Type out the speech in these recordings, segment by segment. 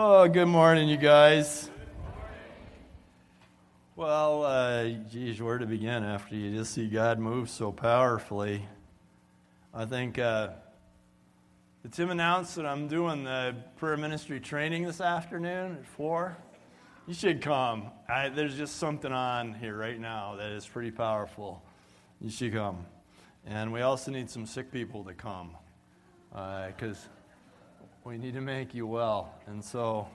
Oh, good morning, you guys. Well, uh, geez, where to begin after you just see God move so powerfully? I think uh, Tim announced that I'm doing the prayer ministry training this afternoon at four. You should come. I, there's just something on here right now that is pretty powerful. You should come, and we also need some sick people to come because. Uh, we need to make you well. And so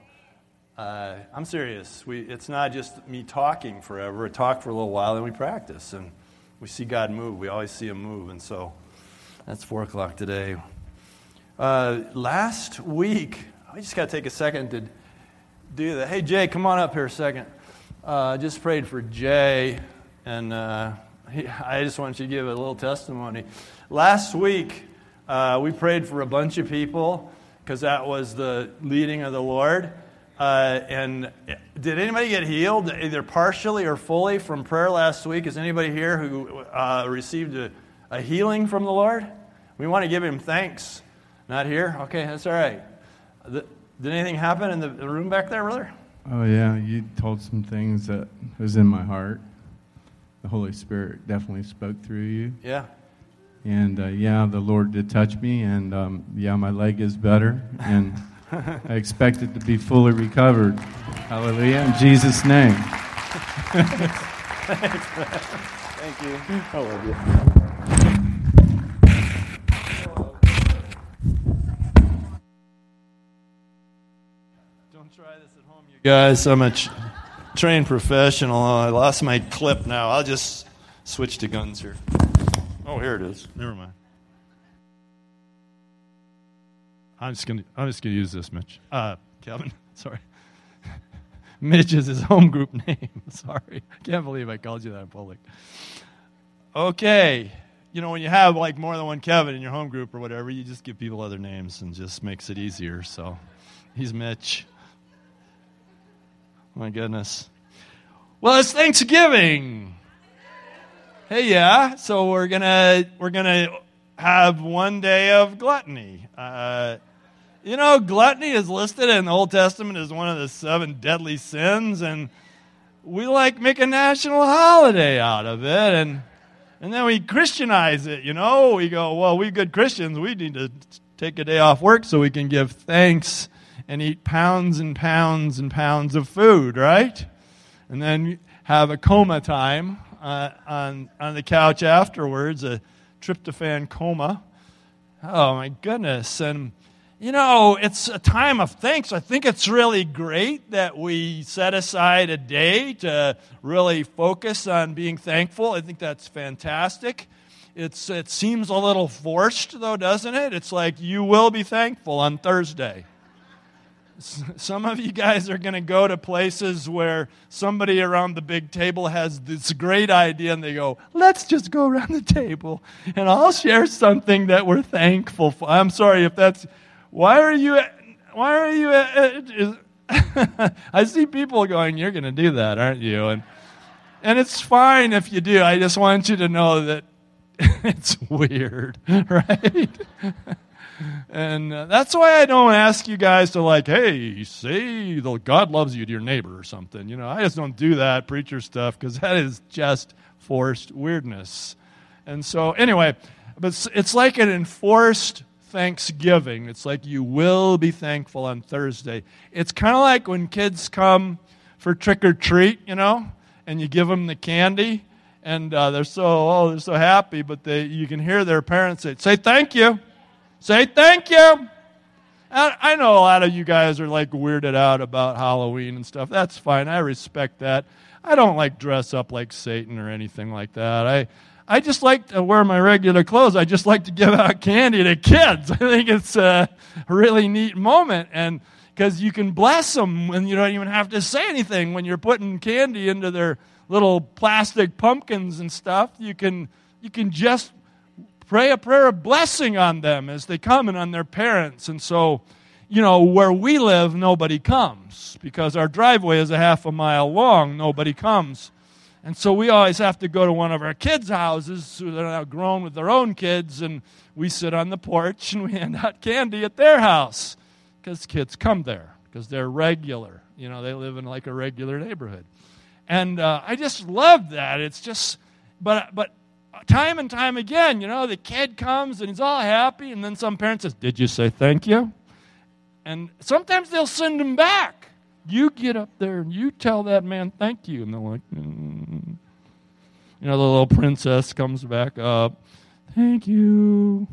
uh, I'm serious. We, it's not just me talking forever. I talk for a little while, then we practice. And we see God move. We always see Him move. And so that's 4 o'clock today. Uh, last week, I just got to take a second to do that. Hey, Jay, come on up here a second. Uh, I just prayed for Jay, and uh, he, I just want you to give a little testimony. Last week, uh, we prayed for a bunch of people because that was the leading of the Lord. Uh, and did anybody get healed, either partially or fully, from prayer last week? Is anybody here who uh, received a, a, healing from the Lord? We want to give him thanks. Not here? Okay, that's all right. The, did anything happen in the room back there, brother? Oh, yeah. You told some things that was in my heart. The Holy Spirit definitely spoke through you. Yeah. And uh, yeah, the Lord did touch me, and um, yeah, my leg is better, and I expect it to be fully recovered. Hallelujah. In Jesus' name. Thank you. I love you. Don't try this at home, you guys. I'm a ch- trained professional. I lost my clip now. I'll just switch to guns here. Oh, here it is. Never mind. I'm just gonna I'm just gonna use this, Mitch. Uh, Kevin, sorry. Mitch is his home group name. sorry, I can't believe I called you that in public. Okay, you know when you have like more than one Kevin in your home group or whatever, you just give people other names and just makes it easier. So, he's Mitch. My goodness. Well, it's Thanksgiving. Hey, yeah. So we're gonna we're gonna have one day of gluttony. Uh, you know, gluttony is listed in the Old Testament as one of the seven deadly sins, and we like make a national holiday out of it, and and then we Christianize it. You know, we go, well, we good Christians, we need to take a day off work so we can give thanks and eat pounds and pounds and pounds of food, right? And then have a coma time uh, on, on the couch afterwards, a tryptophan coma. Oh, my goodness. And, you know, it's a time of thanks. I think it's really great that we set aside a day to really focus on being thankful. I think that's fantastic. It's, it seems a little forced, though, doesn't it? It's like you will be thankful on Thursday. Some of you guys are going to go to places where somebody around the big table has this great idea and they go, let's just go around the table and I'll share something that we're thankful for. I'm sorry if that's, why are you, why are you, uh I see people going, you're going to do that, aren't you? And, and it's fine if you do. I just want you to know that it's weird, right? And uh, that's why I don't ask you guys to like, hey, say the God loves you to your neighbor or something. You know, I just don't do that preacher stuff because that is just forced weirdness. And so, anyway, but it's like an enforced Thanksgiving. It's like you will be thankful on Thursday. It's kind of like when kids come for trick or treat, you know, and you give them the candy, and uh, they're so oh they're so happy, but they you can hear their parents say, "Say thank you." Say thank you. I know a lot of you guys are like weirded out about Halloween and stuff. That's fine. I respect that. I don't like dress up like Satan or anything like that. I I just like to wear my regular clothes. I just like to give out candy to kids. I think it's a really neat moment and because you can bless them and you don't even have to say anything when you're putting candy into their little plastic pumpkins and stuff. You can you can just pray a prayer of blessing on them as they come and on their parents. And so, you know, where we live, nobody comes because our driveway is a half a mile long. Nobody comes. And so we always have to go to one of our kids' houses who are now grown with their own kids, and we sit on the porch and we hand out candy at their house because kids come there because they're regular. You know, they live in like a regular neighborhood. And uh, I just love that. It's just, but, but time and time again, you know, the kid comes and he's all happy, and then some parent says, Did you say thank you? And sometimes they'll send him back. You get up there and you tell that man thank you. And they're like, mm. You know, the little princess comes back up. Thank you.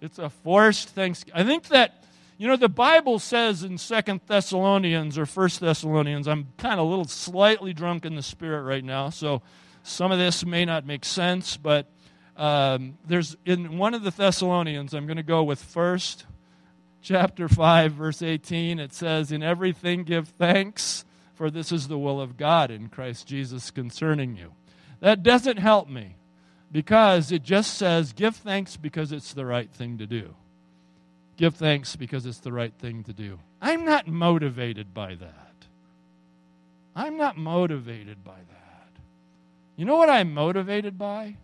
It's a forced thanksgiving. I think that, you know, the Bible says in Second Thessalonians or First Thessalonians, I'm kind of a little slightly drunk in the spirit right now, so some of this may not make sense, but um, there's in one of the Thessalonians, I'm going to go with first chapter 5, verse 18. It says, In everything give thanks, for this is the will of God in Christ Jesus concerning you. That doesn't help me because it just says, Give thanks because it's the right thing to do. Give thanks because it's the right thing to do. I'm not motivated by that. I'm not motivated by that. You know what I'm motivated by?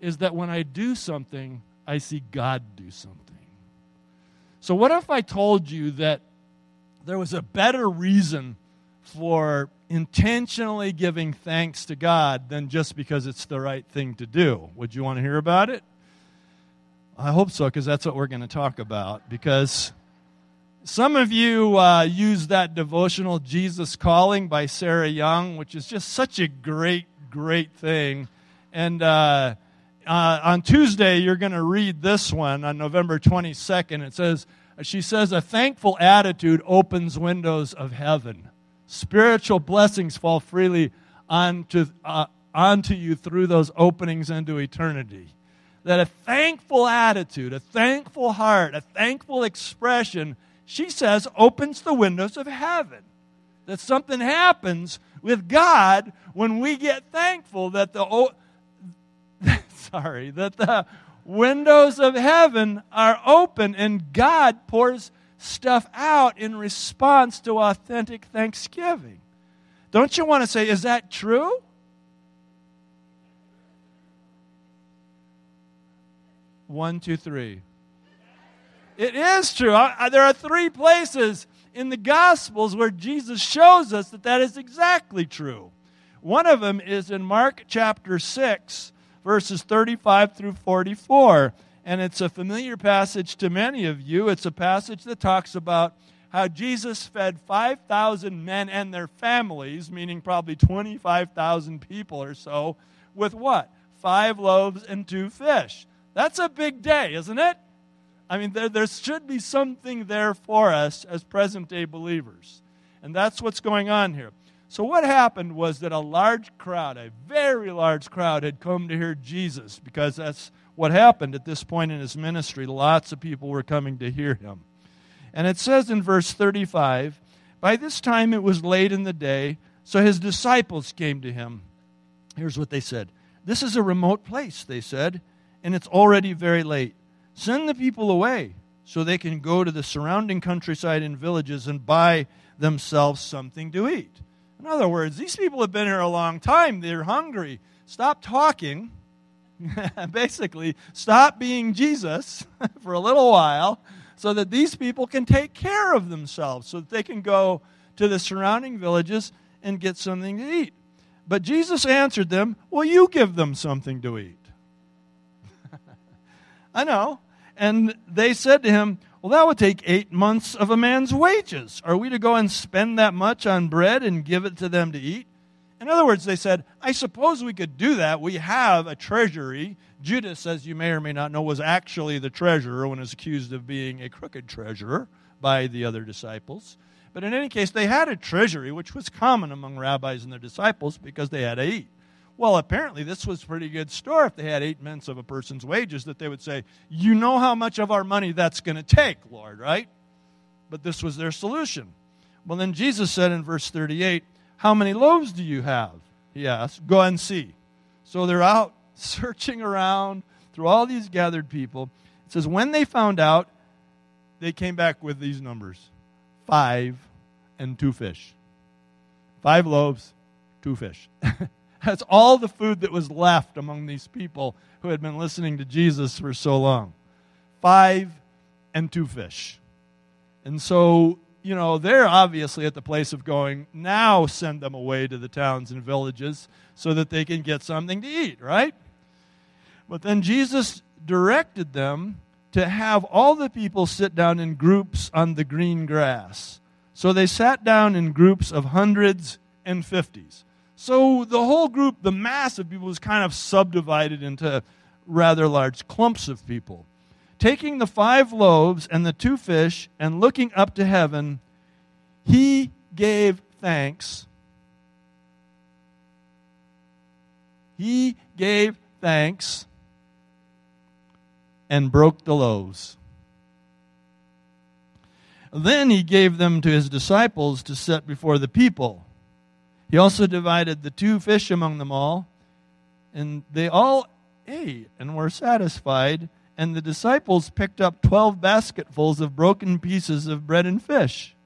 Is that when I do something, I see God do something. So, what if I told you that there was a better reason for intentionally giving thanks to God than just because it's the right thing to do? Would you want to hear about it? I hope so, because that's what we're going to talk about. Because some of you uh, use that devotional, Jesus Calling by Sarah Young, which is just such a great great thing. And uh, uh, on Tuesday, you're going to read this one on November 22nd. It says, She says, A thankful attitude opens windows of heaven. Spiritual blessings fall freely onto, uh, onto you through those openings into eternity. That a thankful attitude, a thankful heart, a thankful expression, she says, opens the windows of heaven. That something happens with God when we get thankful that the sorry that the windows of heaven are open and God pours stuff out in response to authentic thanksgiving. Don't you want to say, is that true? One, two, three. It is true. I, I, there are three places in the Gospels where Jesus shows us that that is exactly true. One of them is in Mark chapter 6, verses 35 through 44. And it's a familiar passage to many of you. It's a passage that talks about how Jesus fed 5,000 men and their families, meaning probably 25,000 people or so, with what? Five loaves and two fish. That's a big day, isn't it? I mean, there, there should be something there for us as present day believers. And that's what's going on here. So, what happened was that a large crowd, a very large crowd, had come to hear Jesus because that's what happened at this point in his ministry. Lots of people were coming to hear him. And it says in verse 35 By this time it was late in the day, so his disciples came to him. Here's what they said This is a remote place, they said, and it's already very late. Send the people away so they can go to the surrounding countryside and villages and buy themselves something to eat. In other words, these people have been here a long time. They're hungry. Stop talking. Basically, stop being Jesus for a little while so that these people can take care of themselves, so that they can go to the surrounding villages and get something to eat. But Jesus answered them, Well, you give them something to eat. I know. And they said to him, Well, that would take eight months of a man's wages. Are we to go and spend that much on bread and give it to them to eat? In other words, they said, I suppose we could do that. We have a treasury. Judas, as you may or may not know, was actually the treasurer when he was accused of being a crooked treasurer by the other disciples. But in any case, they had a treasury, which was common among rabbis and their disciples because they had to eat. Well, apparently, this was pretty good store if they had eight months of a person's wages, that they would say, You know how much of our money that's going to take, Lord, right? But this was their solution. Well, then Jesus said in verse 38, How many loaves do you have? He asked. Go and see. So they're out searching around through all these gathered people. It says, When they found out, they came back with these numbers five and two fish. Five loaves, two fish. That's all the food that was left among these people who had been listening to Jesus for so long. Five and two fish. And so you know, they're obviously at the place of going, now send them away to the towns and villages so that they can get something to eat, right? But then Jesus directed them to have all the people sit down in groups on the green grass. So they sat down in groups of hundreds and fifties. So the whole group, the mass of people, was kind of subdivided into rather large clumps of people. Taking the five loaves and the two fish and looking up to heaven, he gave thanks. He gave thanks and broke the loaves. Then he gave them to his disciples to set before the people. He also divided the two fish among them all, and they all ate and were satisfied. And the disciples picked up twelve basketfuls of broken pieces of bread and fish.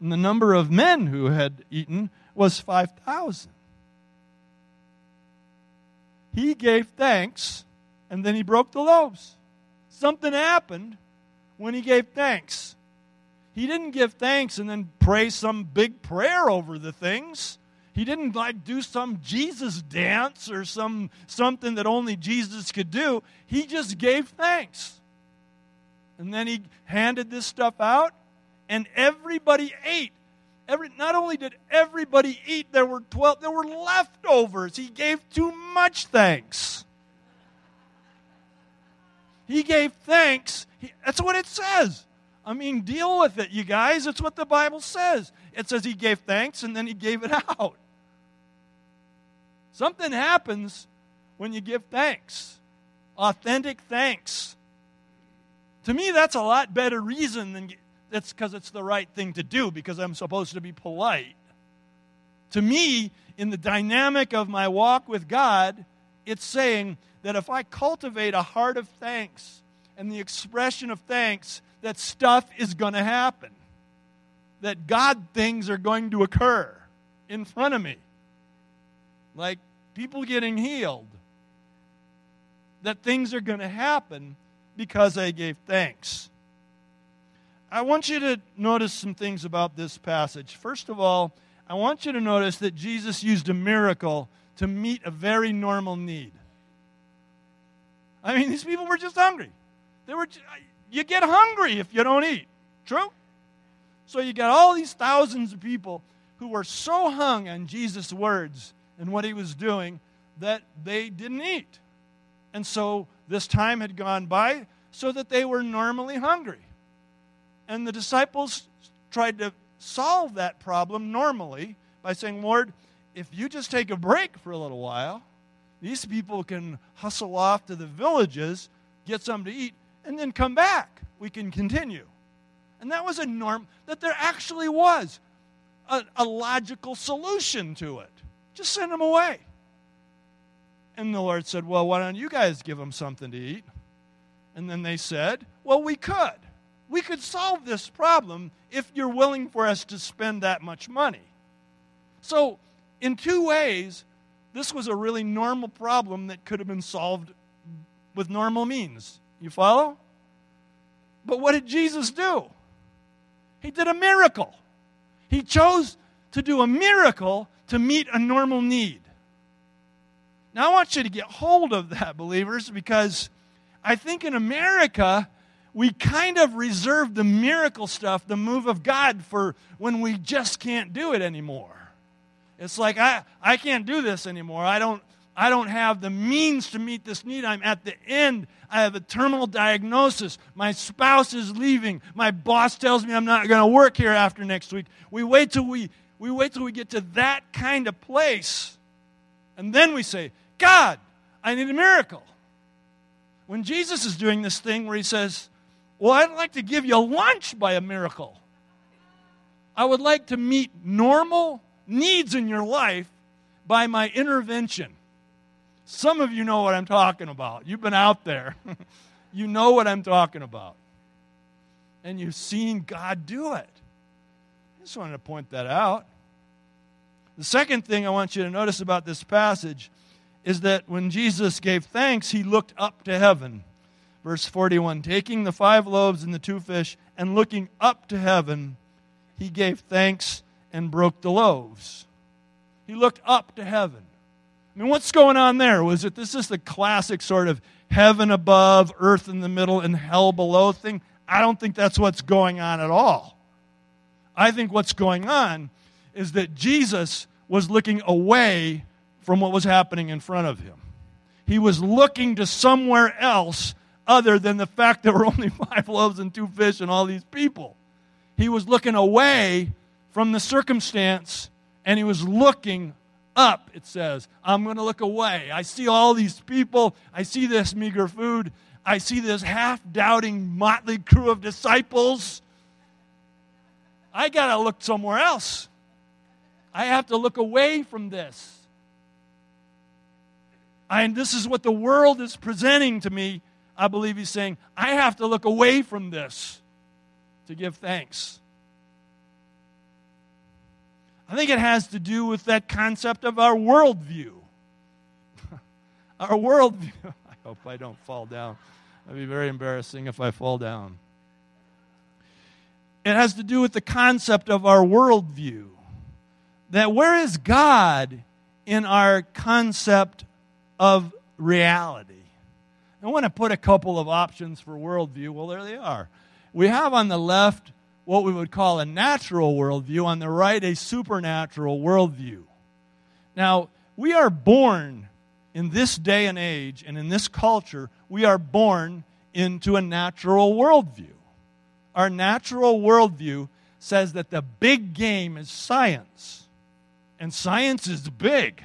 And the number of men who had eaten was 5,000. He gave thanks, and then he broke the loaves something happened when he gave thanks. He didn't give thanks and then pray some big prayer over the things. He didn't like do some Jesus dance or some something that only Jesus could do. He just gave thanks. And then he handed this stuff out and everybody ate. Every, not only did everybody eat, there were 12 there were leftovers. He gave too much thanks. He gave thanks. He, that's what it says. I mean, deal with it, you guys. It's what the Bible says. It says he gave thanks and then he gave it out. Something happens when you give thanks, authentic thanks. To me, that's a lot better reason than that's because it's the right thing to do because I'm supposed to be polite. To me, in the dynamic of my walk with God, it's saying, that if I cultivate a heart of thanks and the expression of thanks, that stuff is going to happen. That God things are going to occur in front of me. Like people getting healed. That things are going to happen because I gave thanks. I want you to notice some things about this passage. First of all, I want you to notice that Jesus used a miracle to meet a very normal need. I mean, these people were just hungry. They were. You get hungry if you don't eat. True. So you got all these thousands of people who were so hung on Jesus' words and what he was doing that they didn't eat. And so this time had gone by so that they were normally hungry. And the disciples tried to solve that problem normally by saying, Lord, if you just take a break for a little while, these people can hustle off to the villages, get something to eat, and then come back. We can continue. And that was a norm, that there actually was a, a logical solution to it. Just send them away. And the Lord said, Well, why don't you guys give them something to eat? And then they said, Well, we could. We could solve this problem if you're willing for us to spend that much money. So, in two ways, this was a really normal problem that could have been solved with normal means. You follow? But what did Jesus do? He did a miracle. He chose to do a miracle to meet a normal need. Now, I want you to get hold of that, believers, because I think in America, we kind of reserve the miracle stuff, the move of God, for when we just can't do it anymore. It's like I, I can't do this anymore. I don't I don't have the means to meet this need. I'm at the end. I have a terminal diagnosis. My spouse is leaving. My boss tells me I'm not going to work here after next week. We wait till we we wait till we get to that kind of place. And then we say, "God, I need a miracle." When Jesus is doing this thing where he says, "Well, I'd like to give you lunch by a miracle." I would like to meet normal needs in your life by my intervention. Some of you know what I'm talking about. You've been out there, you know what I'm talking about. And you've seen God do it. I just wanted to point that out. The second thing I want you to notice about this passage is that when Jesus gave thanks, he looked up to heaven. Verse 41 taking the five loaves and the two fish and looking up to heaven, he gave thanks and broke the loaves. He looked up to heaven. I mean, what's going on there? Was it this is the classic sort of heaven above, earth in the middle, and hell below thing? I don't think that's what's going on at all. I think what's going on is that Jesus was looking away from what was happening in front of him. He was looking to somewhere else other than the fact there were only five loaves and two fish and all these people. He was looking away from the circumstance and he was looking up, it says. I'm going to look away. I see all these people. I see this meager food. I see this half doubting motley crew of disciples. I got to look somewhere else. I have to look away from this. And this is what the world is presenting to me. I believe he's saying, I have to look away from this to give thanks. I think it has to do with that concept of our worldview. our worldview. I hope I don't fall down. It'd be very embarrassing if I fall down. It has to do with the concept of our worldview. That where is God in our concept of reality? I want to put a couple of options for worldview. Well, there they are. We have on the left what we would call a natural worldview, on the right, a supernatural worldview. Now, we are born in this day and age and in this culture, we are born into a natural worldview. Our natural worldview says that the big game is science. And science is big.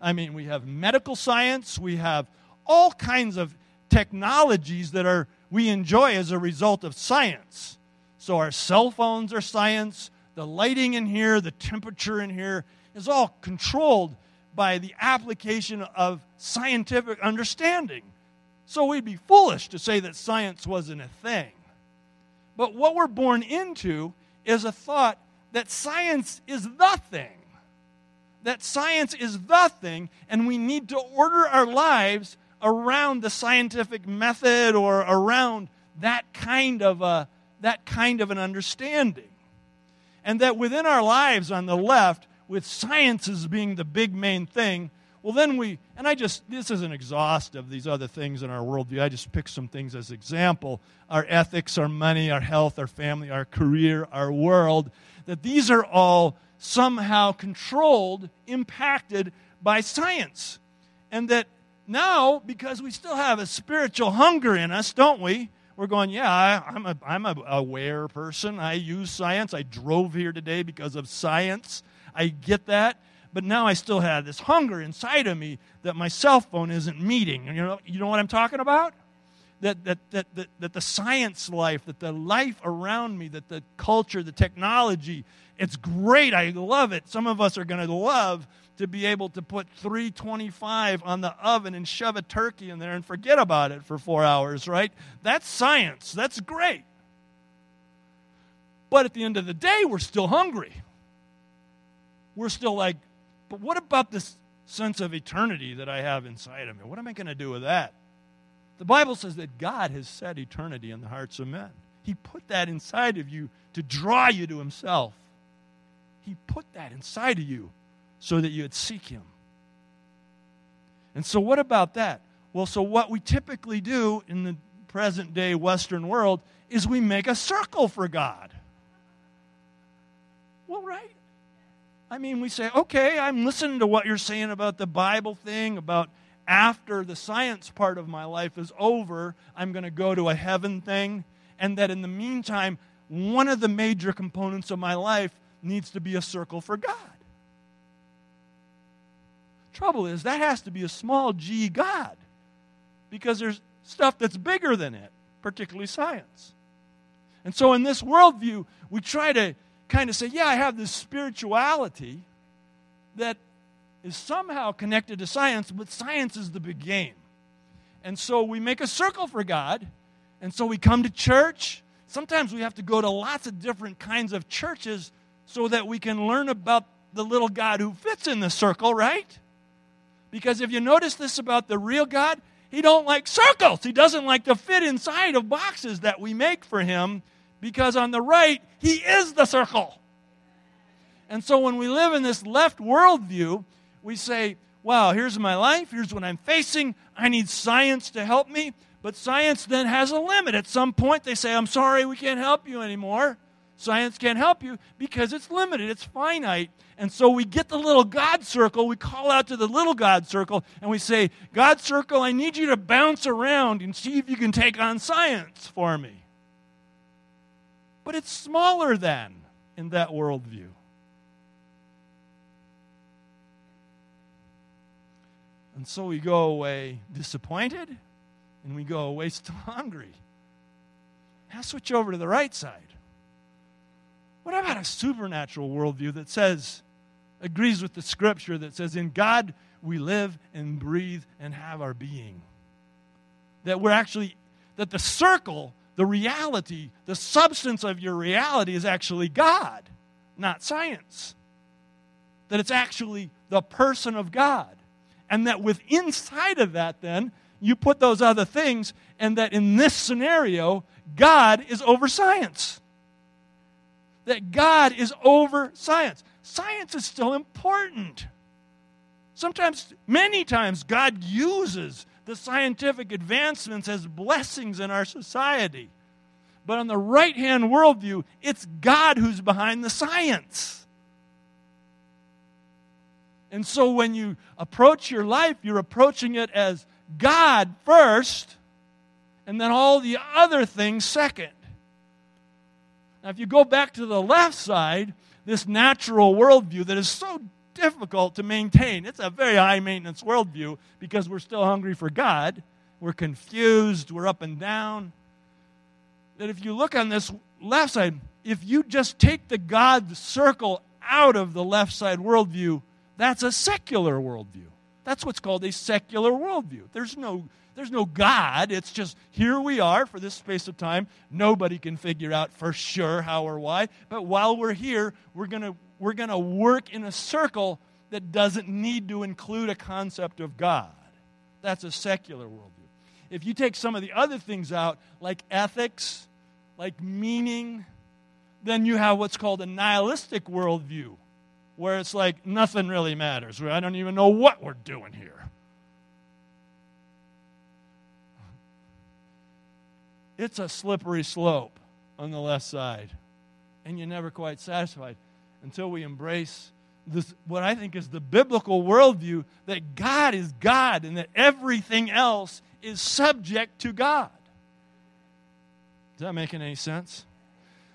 I mean, we have medical science, we have all kinds of technologies that are we enjoy as a result of science. So our cell phones are science. The lighting in here, the temperature in here is all controlled by the application of scientific understanding. So we'd be foolish to say that science wasn't a thing. But what we're born into is a thought that science is the thing. That science is the thing, and we need to order our lives around the scientific method or around that kind of a that kind of an understanding. And that within our lives on the left, with sciences being the big main thing, well, then we, and I just, this isn't exhaustive, of these other things in our worldview. I just picked some things as example our ethics, our money, our health, our family, our career, our world, that these are all somehow controlled, impacted by science. And that now, because we still have a spiritual hunger in us, don't we? we're going, yeah, I, am a, I'm a aware person. I use science. I drove here today because of science. I get that. But now I still have this hunger inside of me that my cell phone isn't meeting. You know, you know what I'm talking about? That, that, that, that, that the science life, that the life around me, that the culture, the technology, it's great. I love it. Some of us are going to love to be able to put 325 on the oven and shove a turkey in there and forget about it for four hours, right? That's science. That's great. But at the end of the day, we're still hungry. We're still like, but what about this sense of eternity that I have inside of me? What am I going to do with that? The Bible says that God has set eternity in the hearts of men. He put that inside of you to draw you to Himself. He put that inside of you so that you'd seek him. And so, what about that? Well, so what we typically do in the present day Western world is we make a circle for God. Well, right. I mean, we say, okay, I'm listening to what you're saying about the Bible thing, about after the science part of my life is over, I'm going to go to a heaven thing, and that in the meantime, one of the major components of my life needs to be a circle for God. Trouble is, that has to be a small g God because there's stuff that's bigger than it, particularly science. And so, in this worldview, we try to kind of say, yeah, I have this spirituality that is somehow connected to science, but science is the big game. And so we make a circle for God, and so we come to church. Sometimes we have to go to lots of different kinds of churches so that we can learn about the little God who fits in the circle, right? Because if you notice this about the real God, he don't like circles. He doesn't like to fit inside of boxes that we make for him because on the right, he is the circle. And so when we live in this left worldview, we say, wow, here's my life, here's what I'm facing, I need science to help me. But science then has a limit. At some point, they say, I'm sorry, we can't help you anymore. Science can't help you because it's limited, it's finite. And so we get the little God circle, we call out to the little God circle, and we say, God circle, I need you to bounce around and see if you can take on science for me. But it's smaller than in that worldview. And so we go away disappointed and we go away still hungry. Now switch over to the right side. What about a supernatural worldview that says, agrees with the scripture that says, in God we live and breathe and have our being? That we're actually, that the circle, the reality, the substance of your reality is actually God, not science. That it's actually the person of God and that with inside of that, then, you put those other things, and that in this scenario, God is over science. That God is over science. Science is still important. Sometimes, many times, God uses the scientific advancements as blessings in our society. But on the right hand worldview, it's God who's behind the science. And so when you approach your life, you're approaching it as God first, and then all the other things second. Now, if you go back to the left side, this natural worldview that is so difficult to maintain, it's a very high maintenance worldview because we're still hungry for God. We're confused, we're up and down. That if you look on this left side, if you just take the God circle out of the left side worldview, that's a secular worldview. That's what's called a secular worldview. There's no, there's no God. It's just here we are for this space of time. Nobody can figure out for sure how or why. But while we're here, we're going we're going to work in a circle that doesn't need to include a concept of God. That's a secular worldview. If you take some of the other things out, like ethics, like meaning, then you have what's called a nihilistic worldview where it's like nothing really matters. I don't even know what we're doing here. It's a slippery slope on the left side, and you're never quite satisfied until we embrace this, what I think is the biblical worldview that God is God and that everything else is subject to God. Is that making any sense?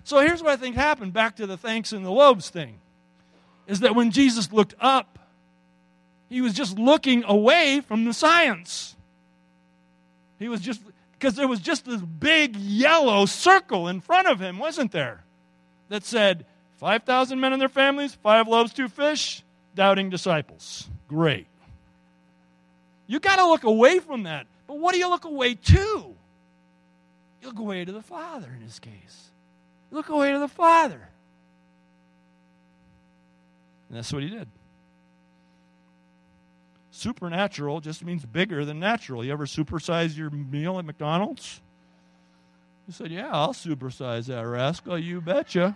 So here's what I think happened back to the thanks and the loaves thing is that when Jesus looked up, he was just looking away from the science. He was just, because there was just this big yellow circle in front of him, wasn't there? That said, 5,000 men and their families, five loaves, two fish, doubting disciples. Great. You got to look away from that. But what do you look away to? You look away to the Father in his case. You look away to the Father. And that's what he did. Supernatural just means bigger than natural. You ever supersize your meal at McDonald's? He said, Yeah, I'll supersize that rascal. You betcha.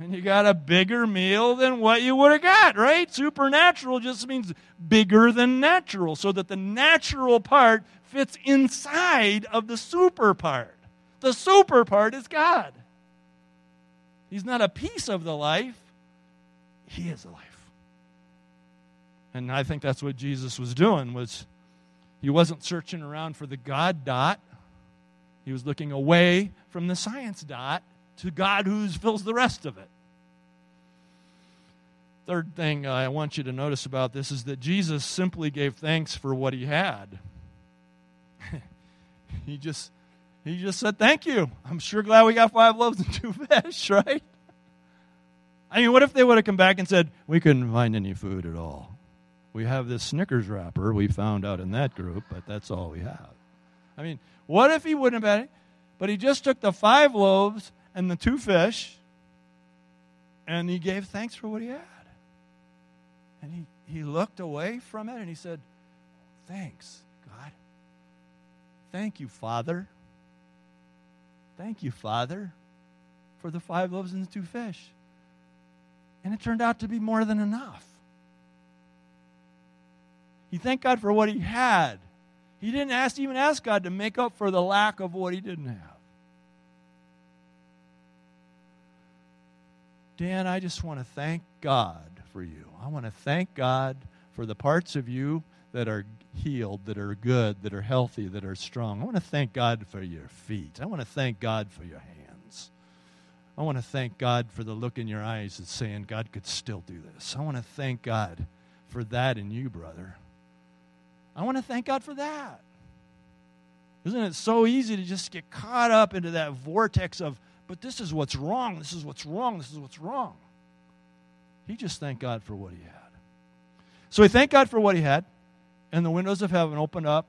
And you got a bigger meal than what you would have got, right? Supernatural just means bigger than natural, so that the natural part fits inside of the super part. The super part is God. He's not a piece of the life, he is the life. And I think that's what Jesus was doing was he wasn't searching around for the God dot. He was looking away from the science dot to God who fills the rest of it. Third thing I want you to notice about this is that Jesus simply gave thanks for what he had. he just he just said thank you. I'm sure glad we got five loaves and two fish, right? I mean, what if they would have come back and said, We couldn't find any food at all? We have this Snickers wrapper we found out in that group, but that's all we have. I mean, what if he wouldn't have had it? But he just took the five loaves and the two fish and he gave thanks for what he had. And he, he looked away from it and he said, Thanks, God. Thank you, Father. Thank you, Father, for the five loaves and the two fish. And it turned out to be more than enough. He thanked God for what he had. He didn't ask, even ask God to make up for the lack of what he didn't have. Dan, I just want to thank God for you. I want to thank God for the parts of you that are healed, that are good, that are healthy, that are strong. I want to thank God for your feet. I want to thank God for your hands. I want to thank God for the look in your eyes that's saying God could still do this. I want to thank God for that in you, brother. I want to thank God for that. Isn't it so easy to just get caught up into that vortex of, but this is what's wrong, this is what's wrong, this is what's wrong? He just thanked God for what he had. So he thanked God for what he had, and the windows of heaven opened up,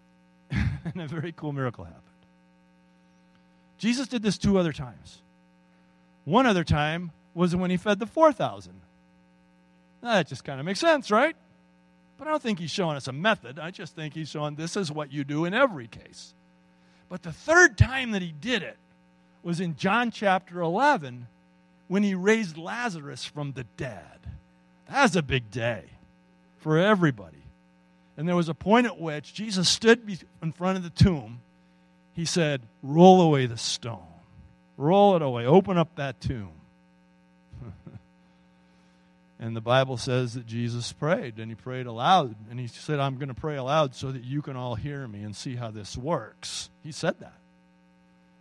and a very cool miracle happened. Jesus did this two other times. One other time was when he fed the 4,000. Now, that just kind of makes sense, right? But I don't think he's showing us a method. I just think he's showing this is what you do in every case. But the third time that he did it was in John chapter 11 when he raised Lazarus from the dead. That's a big day for everybody. And there was a point at which Jesus stood in front of the tomb. He said, Roll away the stone. Roll it away. Open up that tomb. And the Bible says that Jesus prayed, and he prayed aloud. And he said, I'm going to pray aloud so that you can all hear me and see how this works. He said that.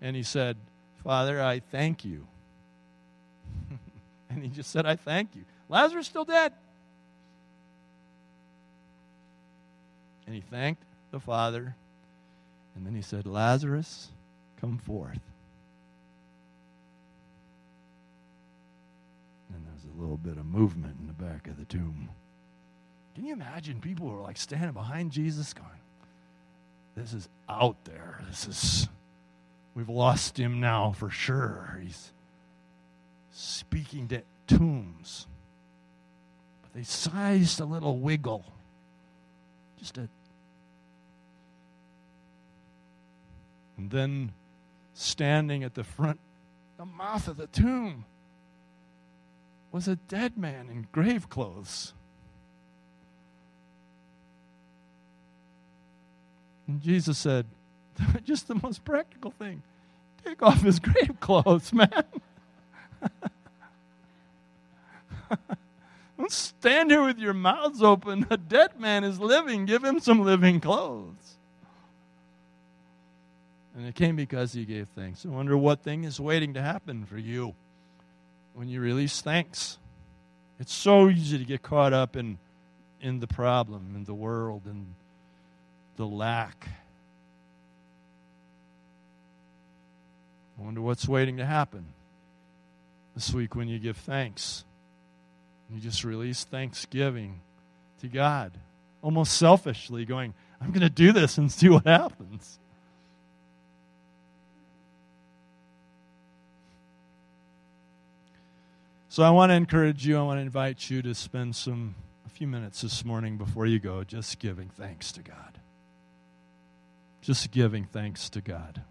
And he said, Father, I thank you. and he just said, I thank you. Lazarus still dead. And he thanked the Father. And then he said, Lazarus, come forth. And there was a little bit of movement in the back of the tomb. Can you imagine people were like standing behind Jesus going, This is out there. This is, we've lost him now for sure. He's speaking to tombs. But they sized a little wiggle. Just a. And then standing at the front, the mouth of the tomb was a dead man in grave clothes. And Jesus said, just the most practical thing take off his grave clothes, man. Don't stand here with your mouths open. A dead man is living. Give him some living clothes. And it came because he gave thanks. I wonder what thing is waiting to happen for you when you release thanks. It's so easy to get caught up in, in the problem, in the world, and the lack. I wonder what's waiting to happen this week when you give thanks. You just release thanksgiving to God, almost selfishly, going, I'm going to do this and see what happens. So I want to encourage you, I want to invite you to spend some a few minutes this morning before you go just giving thanks to God. Just giving thanks to God.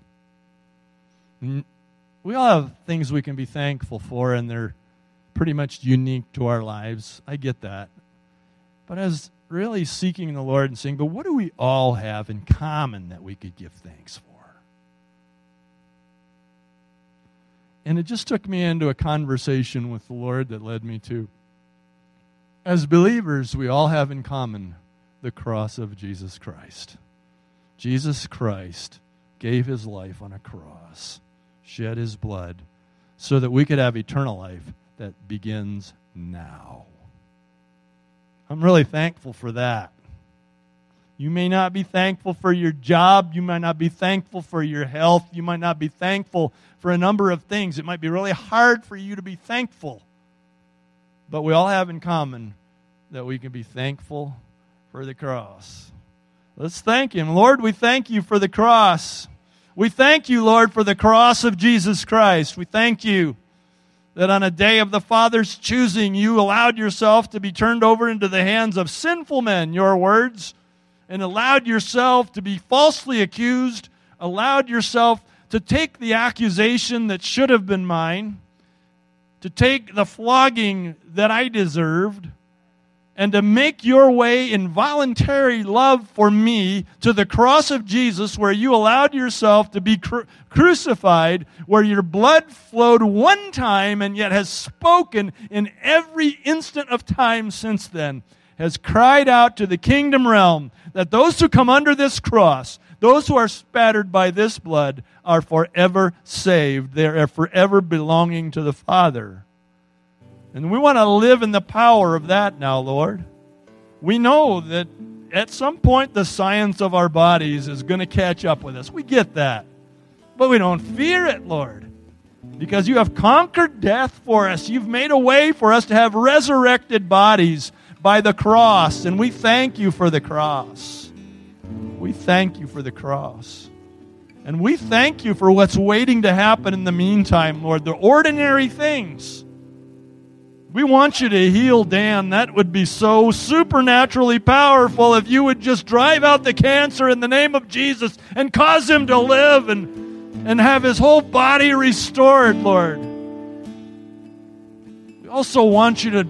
We all have things we can be thankful for, and they're pretty much unique to our lives. I get that. But as really seeking the Lord and saying, but what do we all have in common that we could give thanks for? And it just took me into a conversation with the Lord that led me to. As believers, we all have in common the cross of Jesus Christ. Jesus Christ gave his life on a cross, shed his blood, so that we could have eternal life that begins now. I'm really thankful for that. You may not be thankful for your job. You might not be thankful for your health. You might not be thankful for a number of things. It might be really hard for you to be thankful. But we all have in common that we can be thankful for the cross. Let's thank Him. Lord, we thank you for the cross. We thank you, Lord, for the cross of Jesus Christ. We thank you that on a day of the Father's choosing, you allowed yourself to be turned over into the hands of sinful men, your words and allowed yourself to be falsely accused, allowed yourself to take the accusation that should have been mine, to take the flogging that I deserved and to make your way in voluntary love for me to the cross of Jesus, where you allowed yourself to be cru- crucified, where your blood flowed one time and yet has spoken in every instant of time since then, has cried out to the kingdom realm that those who come under this cross, those who are spattered by this blood, are forever saved. They are forever belonging to the Father. And we want to live in the power of that now, Lord. We know that at some point the science of our bodies is going to catch up with us. We get that. But we don't fear it, Lord. Because you have conquered death for us. You've made a way for us to have resurrected bodies by the cross. And we thank you for the cross. We thank you for the cross. And we thank you for what's waiting to happen in the meantime, Lord. The ordinary things we want you to heal Dan. That would be so supernaturally powerful if you would just drive out the cancer in the name of Jesus and cause him to live and, and have his whole body restored, Lord. We also want you to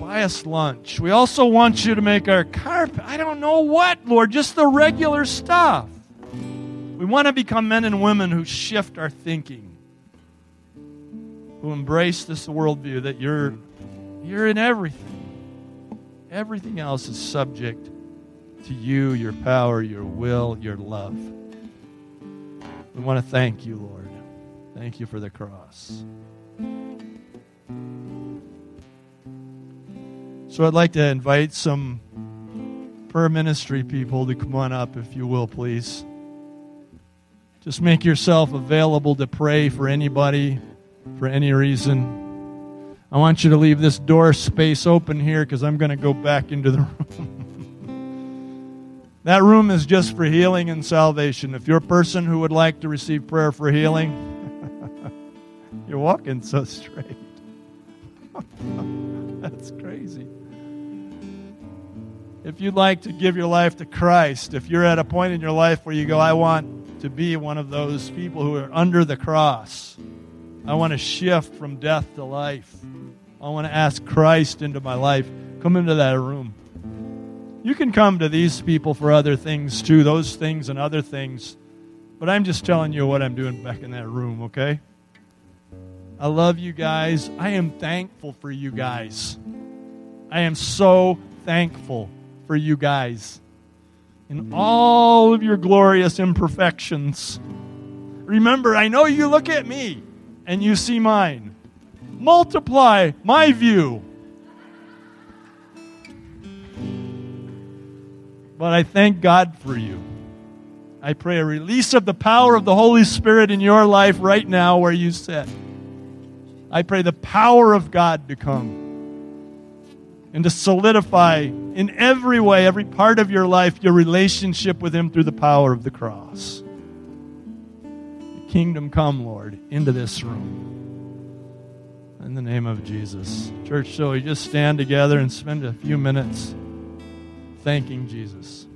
buy us lunch. We also want you to make our carpet. I don't know what, Lord, just the regular stuff. We want to become men and women who shift our thinking who embrace this worldview that you're, you're in everything. Everything else is subject to you, your power, your will, your love. We want to thank you, Lord. Thank you for the cross. So I'd like to invite some prayer ministry people to come on up, if you will, please. Just make yourself available to pray for anybody for any reason, I want you to leave this door space open here because I'm going to go back into the room. that room is just for healing and salvation. If you're a person who would like to receive prayer for healing, you're walking so straight. That's crazy. If you'd like to give your life to Christ, if you're at a point in your life where you go, I want to be one of those people who are under the cross. I want to shift from death to life. I want to ask Christ into my life. Come into that room. You can come to these people for other things too, those things and other things. But I'm just telling you what I'm doing back in that room, okay? I love you guys. I am thankful for you guys. I am so thankful for you guys in all of your glorious imperfections. Remember, I know you look at me and you see mine. Multiply my view. But I thank God for you. I pray a release of the power of the Holy Spirit in your life right now where you sit. I pray the power of God to come and to solidify in every way, every part of your life, your relationship with Him through the power of the cross kingdom come, Lord, into this room. In the name of Jesus. Church, so we just stand together and spend a few minutes thanking Jesus.